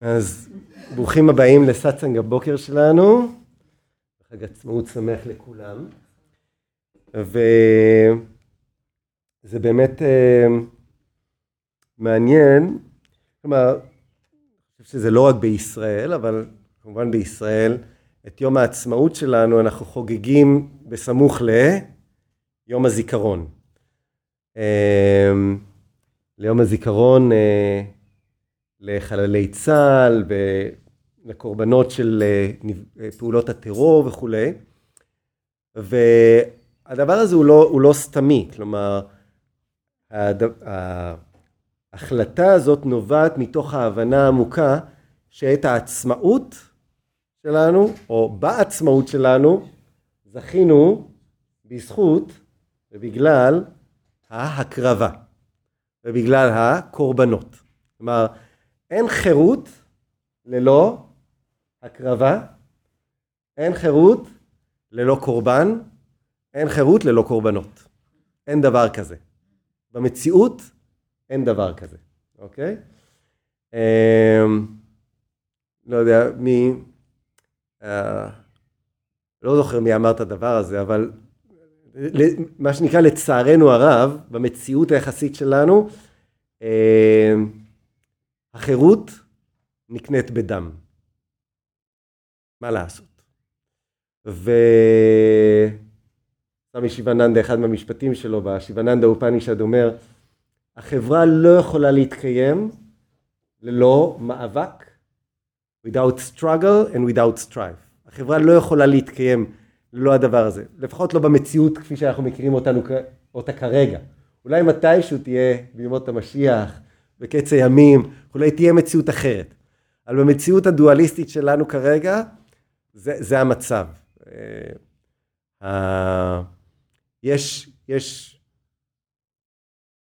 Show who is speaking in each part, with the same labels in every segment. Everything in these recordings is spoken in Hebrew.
Speaker 1: אז ברוכים הבאים לסאצנג הבוקר שלנו, חג עצמאות שמח לכולם, וזה באמת אה, מעניין, כלומר, אני חושב שזה לא רק בישראל, אבל כמובן בישראל, את יום העצמאות שלנו אנחנו חוגגים בסמוך ליום הזיכרון. אה, ליום הזיכרון אה, לחללי צה"ל ולקורבנות של אה, פעולות הטרור וכולי. והדבר הזה הוא לא, הוא לא סתמי, כלומר ההחלטה הזאת נובעת מתוך ההבנה העמוקה שאת העצמאות שלנו, או בעצמאות שלנו, זכינו בזכות ובגלל ההקרבה ובגלל הקורבנות. כלומר, אין חירות ללא הקרבה, אין חירות ללא קורבן, אין חירות ללא קורבנות. אין דבר כזה. במציאות אין דבר כזה, אוקיי? אמ, לא יודע מי, אה, לא זוכר מי אמר את הדבר הזה, אבל מה שנקרא לצערנו הרב, במציאות היחסית שלנו, אה, החירות נקנית בדם. מה לעשות? וסמי שיבננדה, אחד מהמשפטים שלו בשיבננדה אופנישד אומר, החברה לא יכולה להתקיים ללא מאבק, without struggle and without strife. החברה לא יכולה להתקיים ללא הדבר הזה, לפחות לא במציאות כפי שאנחנו מכירים אותנו, אותה כרגע. אולי מתישהו תהיה בימות המשיח, בקץ הימים, אולי תהיה מציאות אחרת. אבל במציאות הדואליסטית שלנו כרגע, זה, זה המצב. אה, יש, יש,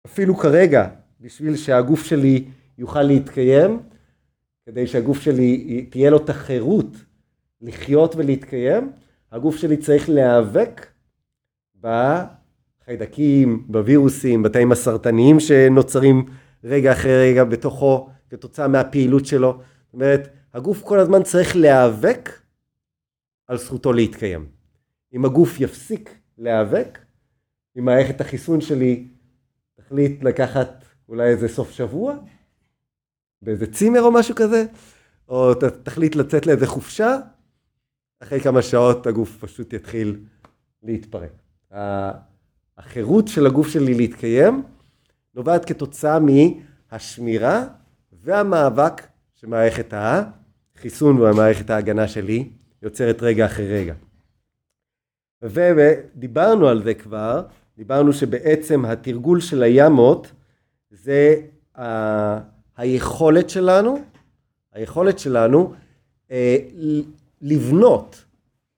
Speaker 1: אפילו כרגע, בשביל שהגוף שלי יוכל להתקיים, כדי שהגוף שלי תהיה לו את החירות לחיות ולהתקיים, הגוף שלי צריך להיאבק בחיידקים, בווירוסים, בתאים הסרטניים שנוצרים רגע אחרי רגע בתוכו כתוצאה מהפעילות שלו. זאת אומרת, הגוף כל הזמן צריך להיאבק על זכותו להתקיים. אם הגוף יפסיק להיאבק, אם מערכת החיסון שלי תחליט לקחת אולי איזה סוף שבוע, באיזה צימר או משהו כזה, או תחליט לצאת לאיזה חופשה, אחרי כמה שעות הגוף פשוט יתחיל להתפרק. החירות של הגוף שלי להתקיים נובעת כתוצאה מהשמירה והמאבק שמערכת החיסון ומערכת ההגנה שלי יוצרת רגע אחרי רגע. ודיברנו על זה כבר, דיברנו שבעצם התרגול של הימות זה ה... היכולת שלנו, היכולת שלנו אה, לבנות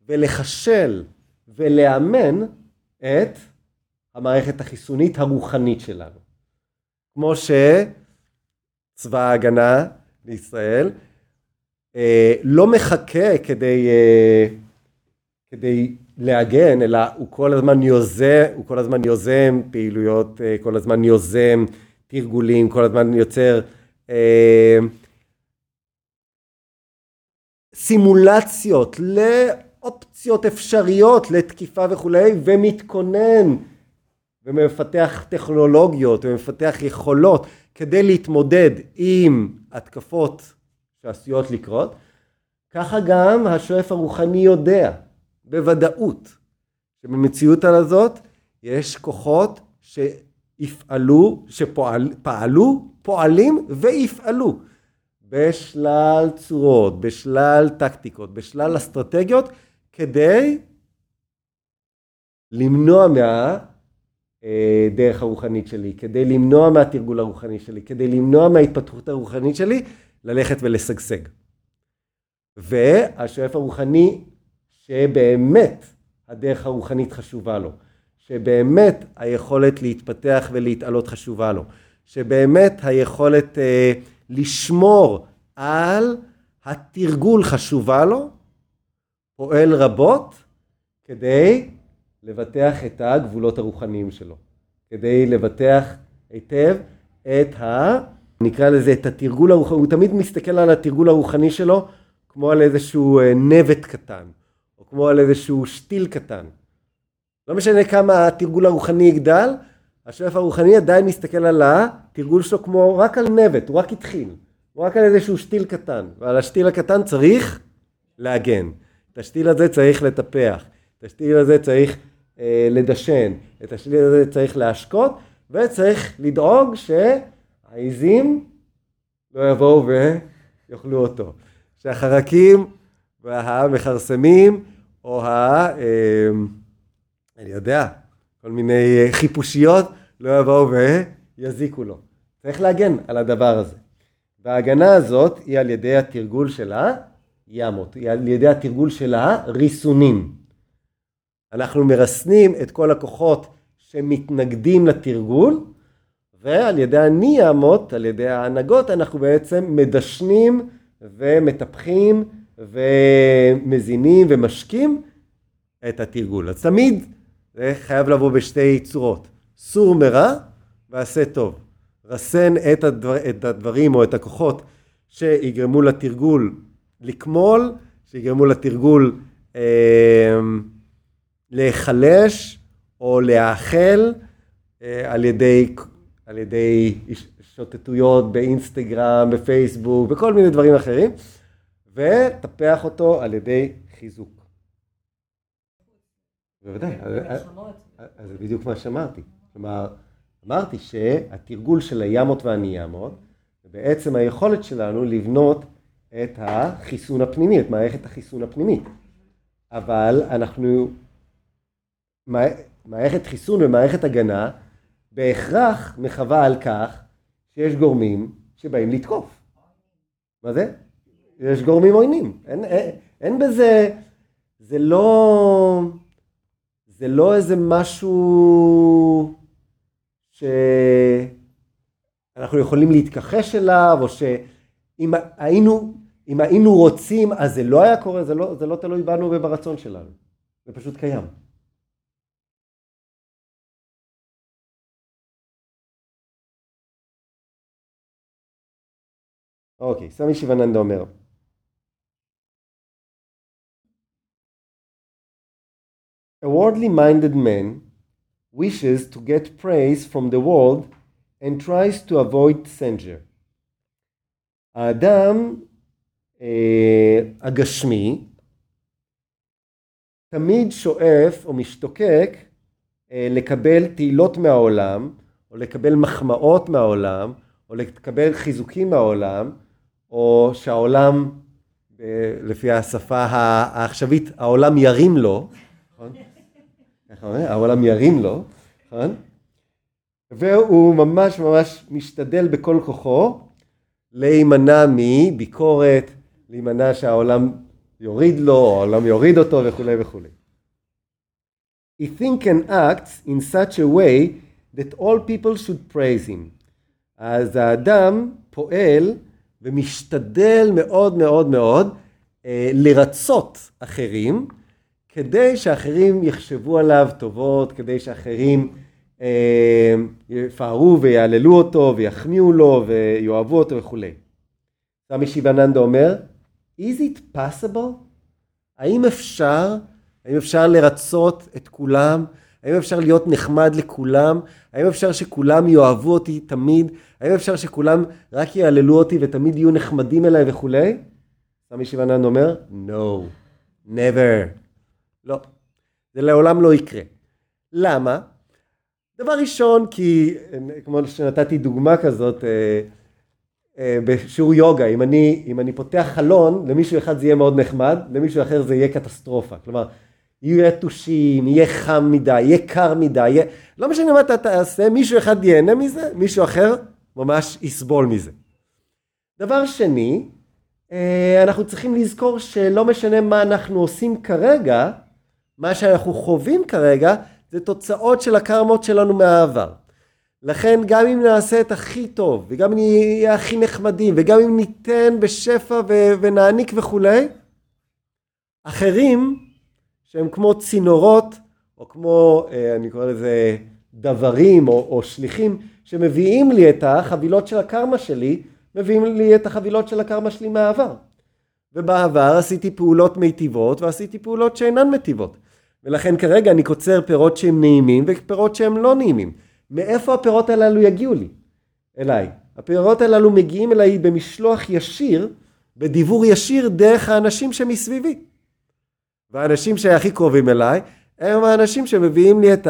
Speaker 1: ולחשל ולאמן את המערכת החיסונית הרוחנית שלנו. כמו שצבא ההגנה לישראל אה, לא מחכה כדי, אה, כדי להגן, אלא הוא כל הזמן יוזם, הוא כל הזמן יוזם פעילויות, אה, כל הזמן יוזם תרגולים, כל הזמן יוצר סימולציות לאופציות אפשריות לתקיפה וכולי, ומתכונן ומפתח טכנולוגיות ומפתח יכולות כדי להתמודד עם התקפות שעשויות לקרות, ככה גם השואף הרוחני יודע בוודאות שבמציאות הזאת יש כוחות שיפעלו, שפעלו, פועלים ויפעלו. בשלל צורות, בשלל טקטיקות, בשלל אסטרטגיות כדי למנוע מה... אה, דרך הרוחנית שלי, כדי למנוע מהתרגול הרוחני שלי, כדי למנוע מההתפתחות הרוחנית שלי, ללכת ולשגשג. והשואף הרוחני שבאמת הדרך הרוחנית חשובה לו, שבאמת היכולת להתפתח ולהתעלות חשובה לו, שבאמת היכולת אה, לשמור על התרגול חשובה לו, פועל רבות כדי לבטח את הגבולות הרוחניים שלו, כדי לבטח היטב את נקרא לזה את התרגול הרוחני, הוא תמיד מסתכל על התרגול הרוחני שלו כמו על איזשהו אה, נבט קטן, או כמו על איזשהו שתיל קטן. לא משנה כמה התרגול הרוחני יגדל, השואף הרוחני עדיין מסתכל על התרגול שלו כמו רק על נבט, הוא רק התחיל, הוא רק על איזשהו שתיל קטן, ועל השתיל הקטן צריך להגן. את השתיל הזה צריך לטפח, את השתיל הזה צריך לדשן, את השתיל הזה צריך להשקות, וצריך לדאוג שהעיזים לא יבואו ויאכלו אותו. שהחרקים והמכרסמים, או ה... אה, אני יודע, כל מיני חיפושיות לא יבואו ויזיקו לו. צריך להגן על הדבר הזה. וההגנה הזאת היא על ידי התרגול של הימות, היא על ידי התרגול של הריסונים. אנחנו מרסנים את כל הכוחות שמתנגדים לתרגול, ועל ידי הניאמות, על ידי ההנהגות, אנחנו בעצם מדשנים ומטפחים ומזינים ומשקים את התרגול. אז תמיד זה חייב לבוא בשתי צורות, סור מרע ועשה טוב. רסן את, הדבר, את הדברים או את הכוחות שיגרמו לתרגול לקמול, שיגרמו לתרגול אה, להיחלש או להאכל אה, על ידי, על ידי שוטטויות באינסטגרם, בפייסבוק, בכל מיני דברים אחרים, וטפח אותו על ידי חיזוק. בוודאי, אז זה בדיוק מה שאמרתי. כלומר, אמרתי שהתרגול של הימות והניאמות, זה בעצם היכולת שלנו לבנות את החיסון הפנימי, את מערכת החיסון הפנימית. אבל אנחנו, מערכת חיסון ומערכת הגנה בהכרח מחווה על כך שיש גורמים שבאים לתקוף. מה זה? יש גורמים עוינים. אין, אין, אין בזה, זה לא, זה לא איזה משהו שאנחנו יכולים להתכחש אליו, או שאם היינו, אם היינו רוצים אז זה לא היה קורה, זה לא, זה לא תלוי בנו וברצון שלנו. זה פשוט קיים. אוקיי, סמי שיבננדה אומר. A worldly minded man wishes to get praise from the world and tries to avoid censure. האדם אה, הגשמי תמיד שואף או משתוקק אה, לקבל תהילות מהעולם, או לקבל מחמאות מהעולם, או לקבל חיזוקים מהעולם, או שהעולם, לפי השפה העכשווית, העולם ירים לו, נכון? העולם ירים לו, נכון? והוא ממש ממש משתדל בכל כוחו להימנע מביקורת, להימנע שהעולם יוריד לו, או העולם יוריד אותו וכולי וכולי. He think and acts in such a way that all people should praise him. אז האדם פועל ומשתדל מאוד מאוד מאוד אה, לרצות אחרים, כדי שאחרים יחשבו עליו טובות, כדי שאחרים אה, יפארו ויעללו אותו ויחמיאו לו ויאהבו אותו וכולי. סמי שיבננדה אומר, is it possible? האם אפשר, האם אפשר לרצות את כולם? האם אפשר להיות נחמד לכולם? האם אפשר שכולם יאהבו אותי תמיד? האם אפשר שכולם רק יעללו אותי ותמיד יהיו נחמדים אליי וכולי? סמי שיבנן אומר, no, never. לא, זה לעולם לא יקרה. למה? דבר ראשון, כי כמו שנתתי דוגמה כזאת אה, אה, בשיעור יוגה, אם אני, אם אני פותח חלון, למישהו אחד זה יהיה מאוד נחמד, למישהו אחר זה יהיה קטסטרופה. כלומר, יהיו יתושים, יהיה חם מדי, יהיה קר מדי, יהיה... לא משנה מה אתה תעשה, מישהו אחד ייהנה מזה, מישהו אחר ממש יסבול מזה. דבר שני, אה, אנחנו צריכים לזכור שלא משנה מה אנחנו עושים כרגע, מה שאנחנו חווים כרגע זה תוצאות של הקרמות שלנו מהעבר. לכן גם אם נעשה את הכי טוב, וגם אם נהיה הכי נחמדים, וגם אם ניתן בשפע ו- ונעניק וכולי, אחרים שהם כמו צינורות, או כמו, אה, אני קורא לזה דברים או, או שליחים, שמביאים לי את החבילות של הקרמה שלי, מביאים לי את החבילות של הקרמה שלי מהעבר. ובעבר עשיתי פעולות מיטיבות ועשיתי פעולות שאינן מיטיבות. ולכן כרגע אני קוצר פירות שהם נעימים ופירות שהם לא נעימים. מאיפה הפירות הללו יגיעו לי? אליי. הפירות הללו מגיעים אליי במשלוח ישיר, בדיבור ישיר דרך האנשים שמסביבי. והאנשים שהכי קרובים אליי הם האנשים שמביאים לי את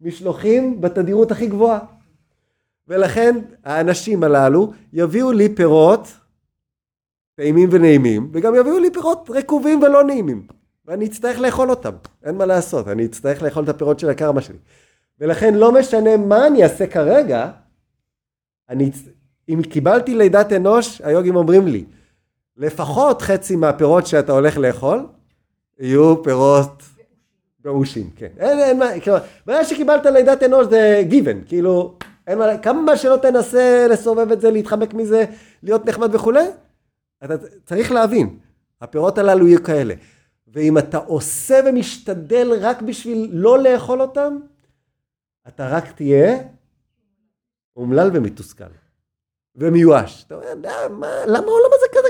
Speaker 1: המשלוחים בתדירות הכי גבוהה. ולכן האנשים הללו יביאו לי פירות טעימים ונעימים, וגם יביאו לי פירות רקובים ולא נעימים. ואני אצטרך לאכול אותם, אין מה לעשות, אני אצטרך לאכול את הפירות של הקרמה שלי. ולכן לא משנה מה אני אעשה כרגע, אני, אם קיבלתי לידת אנוש, היוגים אומרים לי, לפחות חצי מהפירות שאתה הולך לאכול, יהיו פירות באושים, כן. אין, אין מה, כלומר, ברגע שקיבלת לידת אנוש זה גיוון, כאילו, אין מה, כמה שלא תנסה לסובב את זה, להתחמק מזה, להיות נחמד וכולי, אתה צריך להבין, הפירות הללו יהיו כאלה. ואם אתה עושה ומשתדל רק בשביל לא לאכול אותם, אתה רק תהיה אומלל ומתוסכל. ומיואש. אתה אומר, מה, למה העולם הזה כזה?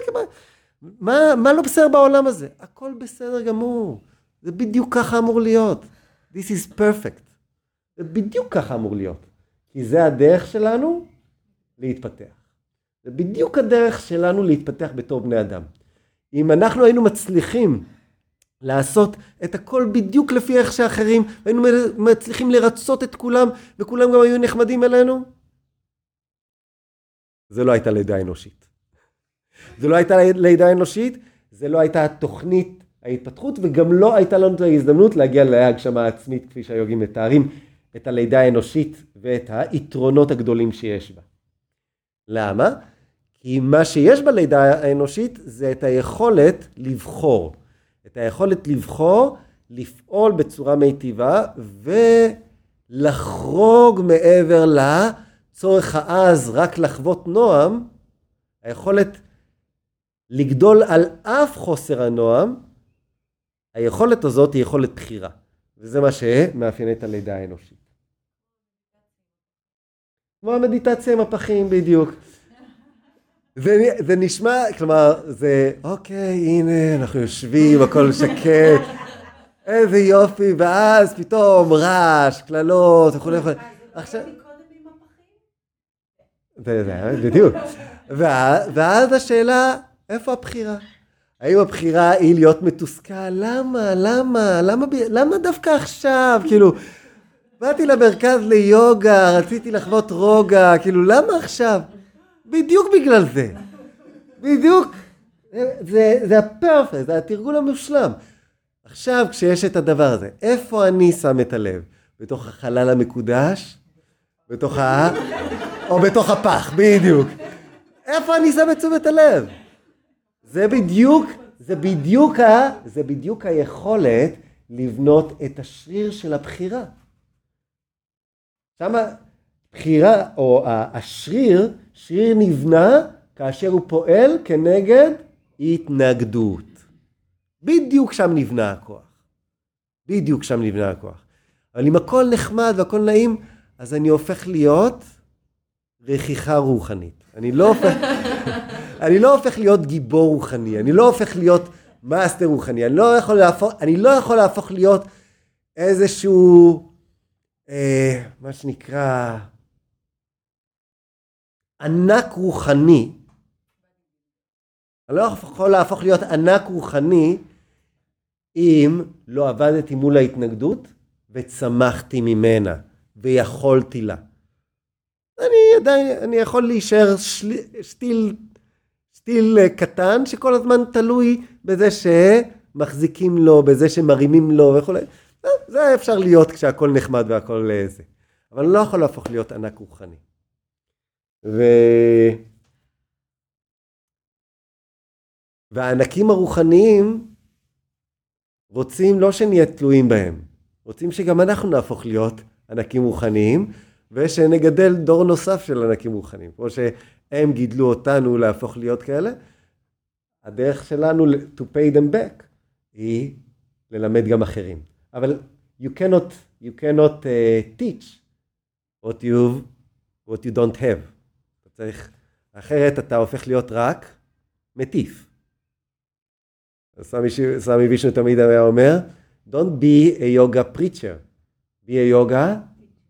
Speaker 1: מה, מה לא בסדר בעולם הזה? הכל בסדר גמור. זה בדיוק ככה אמור להיות. This is perfect. זה בדיוק ככה אמור להיות. כי זה הדרך שלנו להתפתח. זה בדיוק הדרך שלנו להתפתח בתור בני אדם. אם אנחנו היינו מצליחים לעשות את הכל בדיוק לפי איך שאחרים, והיינו מצליחים לרצות את כולם, וכולם גם היו נחמדים אלינו, זה לא הייתה לידה אנושית. זה לא הייתה לידה אנושית, זה לא הייתה תוכנית ההתפתחות, וגם לא הייתה לנו את ההזדמנות להגיע להגשמה העצמית, כפי שהיוגים מתארים, את הלידה האנושית ואת היתרונות הגדולים שיש בה. למה? כי מה שיש בלידה האנושית זה את היכולת לבחור. את היכולת לבחור, לפעול בצורה מיטיבה ולחרוג מעבר לצורך העז רק לחוות נועם, היכולת לגדול על אף חוסר הנועם, היכולת הזאת היא יכולת בחירה. וזה מה שמאפיין את הלידה האנושית. כמו המדיטציה עם הפחים בדיוק. זה, זה נשמע, כלומר, זה, אוקיי, הנה, אנחנו יושבים, הכל שקט, איזה יופי, ואז פתאום רעש, קללות וכולי וכולי. עכשיו... זה, זה, בדיוק. ואז השאלה, איפה הבחירה? האם הבחירה היא להיות מתוסכל? למה? למה? למה, למה דווקא עכשיו? כאילו, באתי למרכז ליוגה, רציתי לחוות רוגע, כאילו, למה עכשיו? בדיוק בגלל זה. בדיוק. זה, זה הפרפקט, זה התרגול המושלם. עכשיו, כשיש את הדבר הזה, איפה אני שם את הלב? בתוך החלל המקודש? בתוך ה... או בתוך הפח, בדיוק. איפה אני שם את תשומת הלב? זה בדיוק, זה בדיוק ה... זה בדיוק היכולת לבנות את השריר של הבחירה. שמה בחירה, או השריר, שריר נבנה כאשר הוא פועל כנגד התנגדות. בדיוק שם נבנה הכוח. בדיוק שם נבנה הכוח. אבל אם הכל נחמד והכל נעים, אז אני הופך להיות רכיכה רוחנית. אני לא הופך, אני לא הופך להיות גיבור רוחני, אני לא הופך להיות מאסטר רוחני, אני לא יכול להפוך, אני לא יכול להפוך להיות איזשהו, אה, מה שנקרא, ענק רוחני, אני לא יכול להפוך להיות ענק רוחני אם לא עבדתי מול ההתנגדות וצמחתי ממנה ויכולתי לה. אני עדיין, אני יכול להישאר של, שתיל, שתיל קטן שכל הזמן תלוי בזה שמחזיקים לו, בזה שמרימים לו וכולי. זה אפשר להיות כשהכול נחמד והכל זה. אבל לא יכול להפוך להיות ענק רוחני. ו... והענקים הרוחניים רוצים לא שנהיה תלויים בהם, רוצים שגם אנחנו נהפוך להיות ענקים רוחניים, ושנגדל דור נוסף של ענקים רוחניים. כמו שהם גידלו אותנו להפוך להיות כאלה, הדרך שלנו to pay them back היא ללמד גם אחרים. אבל you cannot, you cannot uh, teach what you've what you don't have. צריך, אחרת אתה הופך להיות רק מטיף. סמי וישנו תמיד היה אומר, Don't be a yoga preacher, be a yoga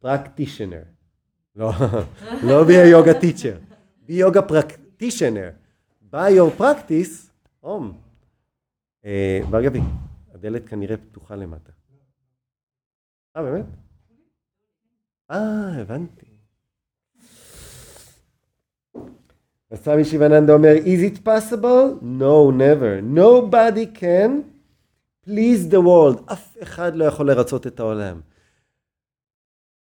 Speaker 1: practitioner. לא, לא be a yoga teacher, be yoga practitioner. by your practice, הום. בר גבי, הדלת כנראה פתוחה למטה. אה, באמת? אה, הבנתי. אז סמי שיבננדה אומר, is it possible? No, never. Nobody can please the world. אף אחד לא יכול לרצות את העולם.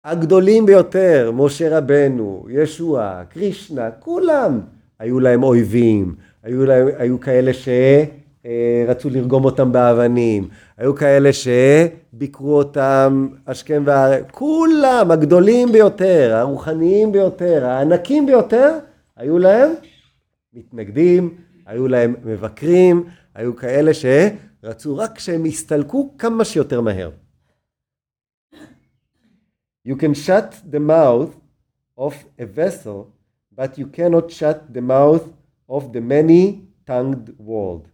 Speaker 1: הגדולים ביותר, משה רבנו, ישוע, קרישנה, כולם, היו להם אויבים, היו, להם, היו כאלה שרצו לרגום אותם באבנים, היו כאלה שביקרו אותם השכם והערב, כולם, הגדולים ביותר, הרוחניים ביותר, הענקים ביותר, היו להם מתנגדים, היו להם מבקרים, היו כאלה שרצו רק שהם יסתלקו כמה שיותר מהר. You can shut the mouth of a vessel, but you cannot shut the mouth of the many-tongued world.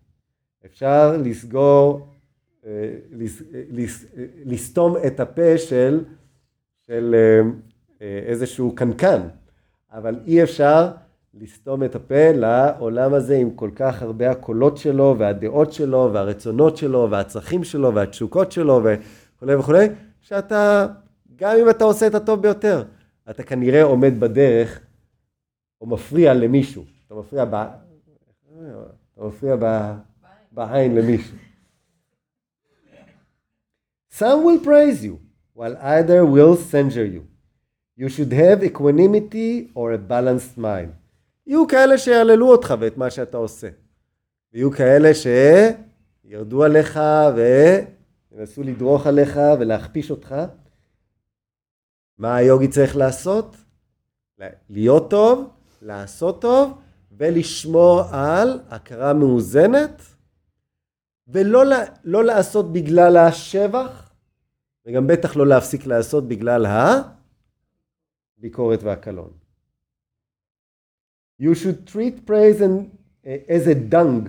Speaker 1: אפשר לסגור, אה, אה, אה, לסתום את הפה של, של איזשהו קנקן, אבל אי אפשר לסתום את הפה לעולם הזה עם כל כך הרבה הקולות שלו והדעות שלו והרצונות שלו והצרכים שלו והתשוקות שלו וכולי וכולי, שאתה, גם אם אתה עושה את הטוב ביותר, אתה כנראה עומד בדרך או מפריע למישהו. אתה מפריע ב... אתה מפריע ב... בעין למישהו. Some will praise you, while other will censure you. You should have equanimity or a balanced mind. יהיו כאלה שיעללו אותך ואת מה שאתה עושה. ויהיו כאלה שירדו עליך וינסו לדרוך עליך ולהכפיש אותך. מה היוגי צריך לעשות? להיות טוב, לעשות טוב ולשמור על הכרה מאוזנת ולא לא לעשות בגלל השבח וגם בטח לא להפסיק לעשות בגלל הביקורת והקלון. You should treat praise and, uh, as a dung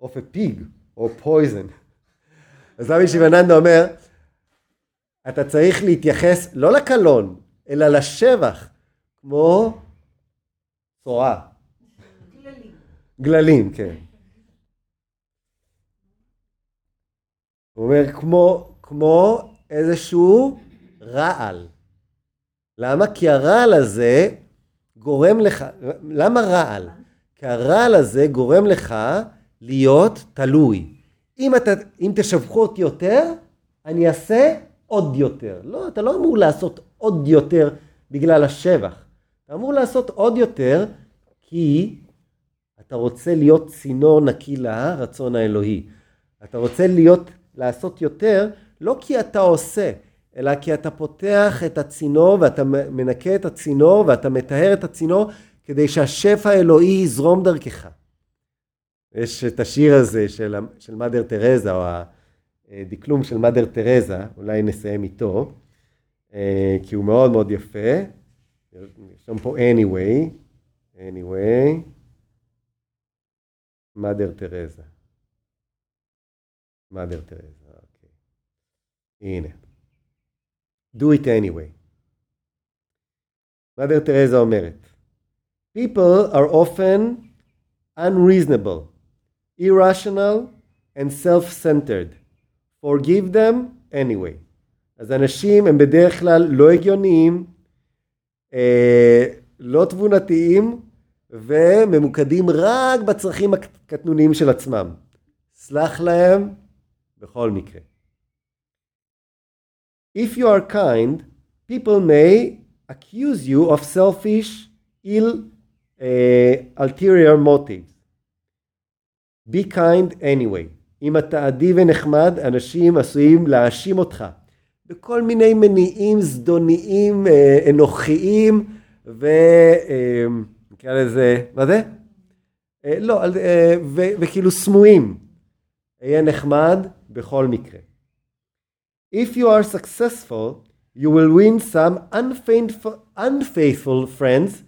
Speaker 1: of a pig or poison. אז רבי שיבננדה אומר, אתה צריך להתייחס לא לקלון, אלא לשבח, כמו צורה.
Speaker 2: גללים.
Speaker 1: גללים, כן. הוא אומר, כמו, כמו איזשהו רעל. למה? כי הרעל הזה גורם לך, למה רעל? כי הרעל הזה גורם לך להיות תלוי. אם, אתה, אם תשבחו אותי יותר, אני אעשה עוד יותר. לא, אתה לא אמור לעשות עוד יותר בגלל השבח. אתה אמור לעשות עוד יותר כי אתה רוצה להיות צינור נקי לרצון האלוהי. אתה רוצה להיות, לעשות יותר, לא כי אתה עושה, אלא כי אתה פותח את הצינור ואתה מנקה את הצינור ואתה מטהר את הצינור כדי שהשפע האלוהי יזרום דרכך. יש את השיר הזה של, של מדר תרזה, או הדקלום של מדר תרזה, אולי נסיים איתו, כי הוא מאוד מאוד יפה. שם פה anyway, anyway, מדר תרזה. מדר תרזה, אוקיי. הנה. Do it anyway. מדר תרזה אומרת, People are often unreasonable, irrational and self-centered. Forgive them anyway. אז אנשים הם בדרך כלל לא הגיוניים, אה, לא תבונתיים וממוקדים רק בצרכים הקטנוניים של עצמם. סלח להם בכל מקרה. If you are kind, people may accuse you of selfish, ill, uh, ulterior motives. Be kind anyway. אם אתה עדי ונחמד, אנשים עשויים להאשים אותך בכל מיני מניעים זדוניים, אה, אנוכיים, ונקרא לזה, מה זה? אה, לא, אה, וכאילו סמויים. אהיה נחמד בכל מקרה. If you are successful, you will win some unfeigned, unfaithful friends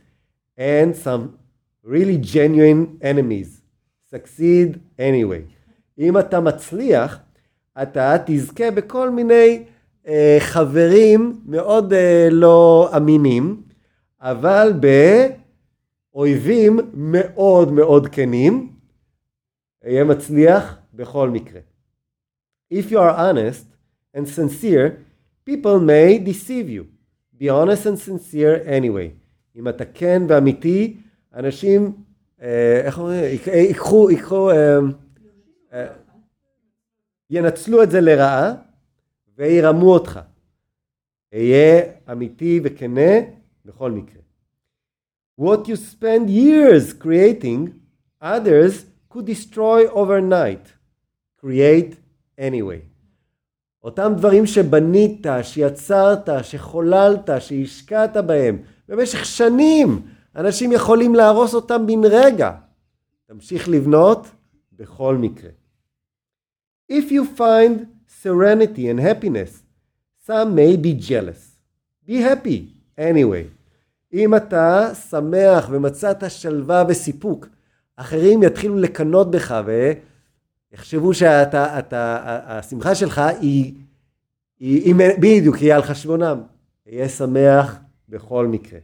Speaker 1: and some really genuine enemies. Succeed anyway. אם אתה מצליח, אתה תזכה בכל מיני אה, חברים מאוד אה, לא אמינים, אבל באויבים מאוד מאוד כנים, יהיה מצליח בכל מקרה. If you are honest and sincere, people may deceive you. Be honest and sincere anyway. אם אתה כן ואמיתי, אנשים, אה, איך אומרים, ייקחו, ייקחו, אה, ינצלו את זה לרעה וירמו אותך. אהיה אמיתי וכנה בכל מקרה. What you spend years creating, others could destroy overnight. Create anyway. אותם דברים שבנית, שיצרת, שחוללת, שהשקעת בהם במשך שנים, אנשים יכולים להרוס אותם בן רגע. תמשיך לבנות בכל מקרה. If you find serenity and happiness, some may be jealous. Be happy anyway. אם אתה שמח ומצאת שלווה וסיפוק, אחרים יתחילו לקנות בך ויחשבו שאתה, אתה, השמחה שלך היא, היא, היא בדיוק, היא על חשבונם. תהיה שמח בכל מקרה.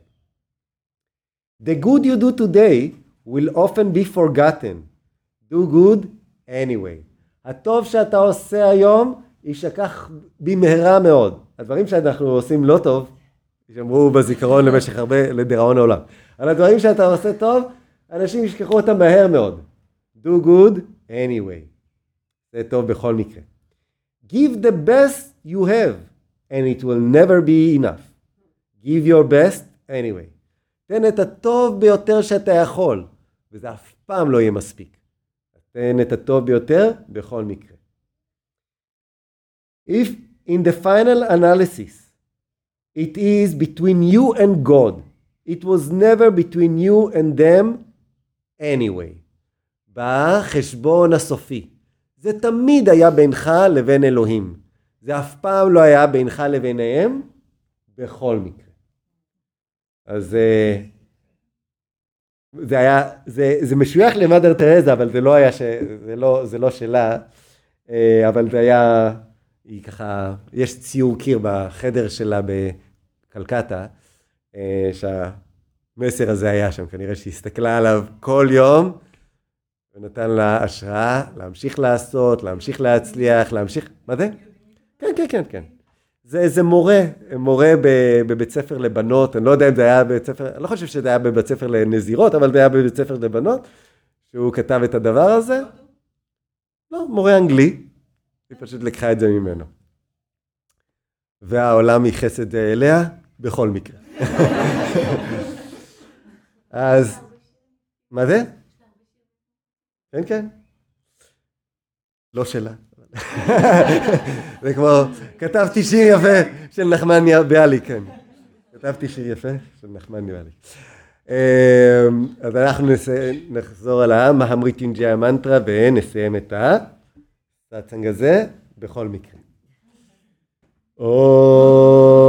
Speaker 1: The good you do today will often be forgotten. Do good anyway. הטוב שאתה עושה היום יישכח במהרה מאוד. הדברים שאנחנו עושים לא טוב, יישמרו בזיכרון למשך הרבה, לדיראון העולם. אבל הדברים שאתה עושה טוב, אנשים ישכחו אותם מהר מאוד. Do good anyway. זה טוב בכל מקרה. Give the best you have, and it will never be enough. Give your best anyway. תן את הטוב ביותר שאתה יכול, וזה אף פעם לא יהיה מספיק. תן את הטוב ביותר בכל מקרה. If in the final analysis it is between you and God, it was never between you and them anyway. בחשבון הסופי. זה תמיד היה בינך לבין אלוהים. זה אף פעם לא היה בינך לביניהם בכל מקרה. אז אה, זה היה, זה, זה משוייך למאדר תרזה, אבל זה לא היה, ש, זה לא, זה לא שלה, אה, אבל זה היה, היא ככה, יש ציור קיר בחדר שלה בקלקטה, אה, שהמסר הזה היה שם, כנראה שהיא הסתכלה עליו כל יום, ונתן לה השראה להמשיך לעשות, להמשיך להצליח, להמשיך, מה זה? כן, כן, כן, כן. זה איזה מורה, מורה בבית ספר לבנות, אני לא יודע אם זה היה בבית ספר, אני לא חושב שזה היה בבית ספר לנזירות, אבל זה היה בבית ספר לבנות, שהוא כתב את הדבר הזה. לא, מורה אנגלי, היא פשוט לקחה את זה ממנו. והעולם ייחס את זה אליה בכל מקרה. אז, מה זה? כן, כן. לא שלה. זה כמו, כתבתי שיר יפה של נחמניה ביאליק, כן. כתבתי שיר יפה של נחמניה ביאליק. אמ, אז אנחנו נחזור על המהמריטינג'י המנטרה ונסיים את הסאצנג הזה בכל מקרה. או...